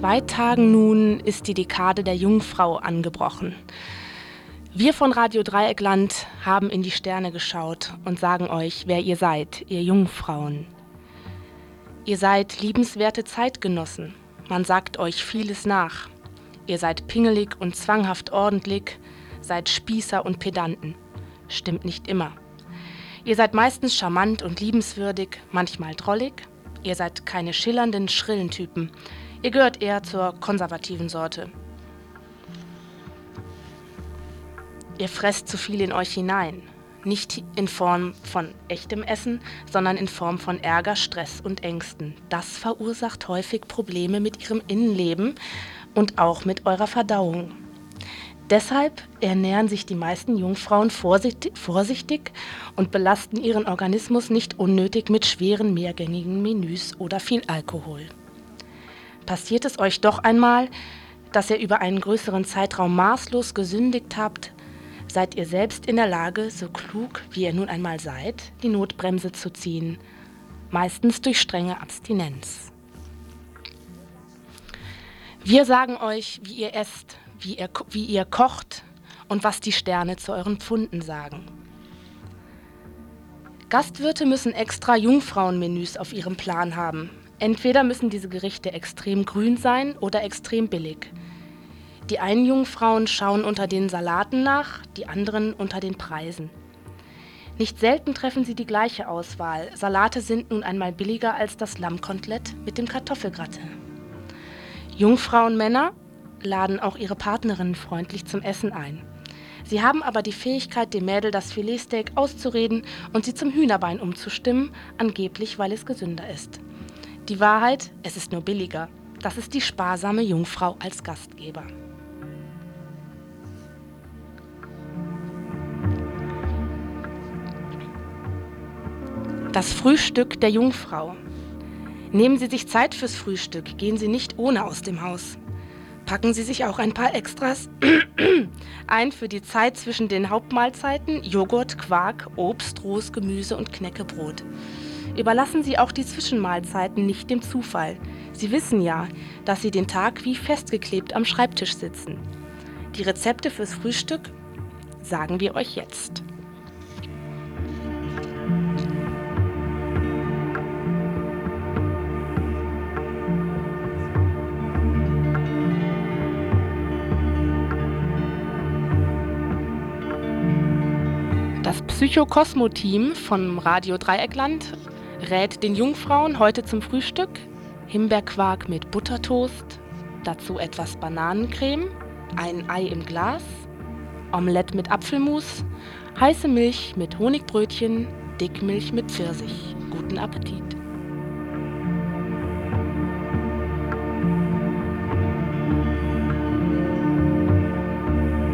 zwei Tagen nun ist die Dekade der Jungfrau angebrochen. Wir von Radio Dreieckland haben in die Sterne geschaut und sagen euch, wer ihr seid, ihr Jungfrauen. Ihr seid liebenswerte Zeitgenossen. Man sagt euch vieles nach. Ihr seid pingelig und zwanghaft ordentlich, seid Spießer und Pedanten. Stimmt nicht immer. Ihr seid meistens charmant und liebenswürdig, manchmal drollig. Ihr seid keine schillernden, schrillen Typen. Ihr gehört eher zur konservativen Sorte. Ihr fresst zu viel in euch hinein. Nicht in Form von echtem Essen, sondern in Form von Ärger, Stress und Ängsten. Das verursacht häufig Probleme mit ihrem Innenleben und auch mit eurer Verdauung. Deshalb ernähren sich die meisten Jungfrauen vorsichtig, vorsichtig, und belasten ihren Organismus nicht unnötig mit schweren mehrgängigen Menüs oder viel Alkohol. Passiert es euch doch einmal, dass ihr über einen größeren Zeitraum maßlos gesündigt habt, seid ihr selbst in der Lage, so klug wie ihr nun einmal seid, die Notbremse zu ziehen, meistens durch strenge Abstinenz. Wir sagen euch, wie ihr esst, wie ihr, wie ihr kocht und was die Sterne zu euren Pfunden sagen. Gastwirte müssen extra Jungfrauenmenüs auf ihrem Plan haben. Entweder müssen diese Gerichte extrem grün sein oder extrem billig. Die einen Jungfrauen schauen unter den Salaten nach, die anderen unter den Preisen. Nicht selten treffen sie die gleiche Auswahl. Salate sind nun einmal billiger als das Lammkotelett mit dem Kartoffelgratte. Jungfrauenmänner laden auch ihre Partnerinnen freundlich zum Essen ein. Sie haben aber die Fähigkeit, dem Mädel das Filetsteak auszureden und sie zum Hühnerbein umzustimmen, angeblich weil es gesünder ist. Die Wahrheit, es ist nur billiger. Das ist die sparsame Jungfrau als Gastgeber. Das Frühstück der Jungfrau. Nehmen Sie sich Zeit fürs Frühstück, gehen Sie nicht ohne aus dem Haus. Packen Sie sich auch ein paar Extras ein für die Zeit zwischen den Hauptmahlzeiten, Joghurt, Quark, Obst, rohes Gemüse und Knäckebrot. Überlassen Sie auch die Zwischenmahlzeiten nicht dem Zufall. Sie wissen ja, dass Sie den Tag wie festgeklebt am Schreibtisch sitzen. Die Rezepte fürs Frühstück sagen wir euch jetzt. Das Psychokosmo-Team vom Radio Dreieckland rät den Jungfrauen heute zum Frühstück Himbeerquark mit Buttertoast, dazu etwas Bananencreme, ein Ei im Glas, Omelette mit Apfelmus, heiße Milch mit Honigbrötchen, Dickmilch mit Pfirsich. Guten Appetit!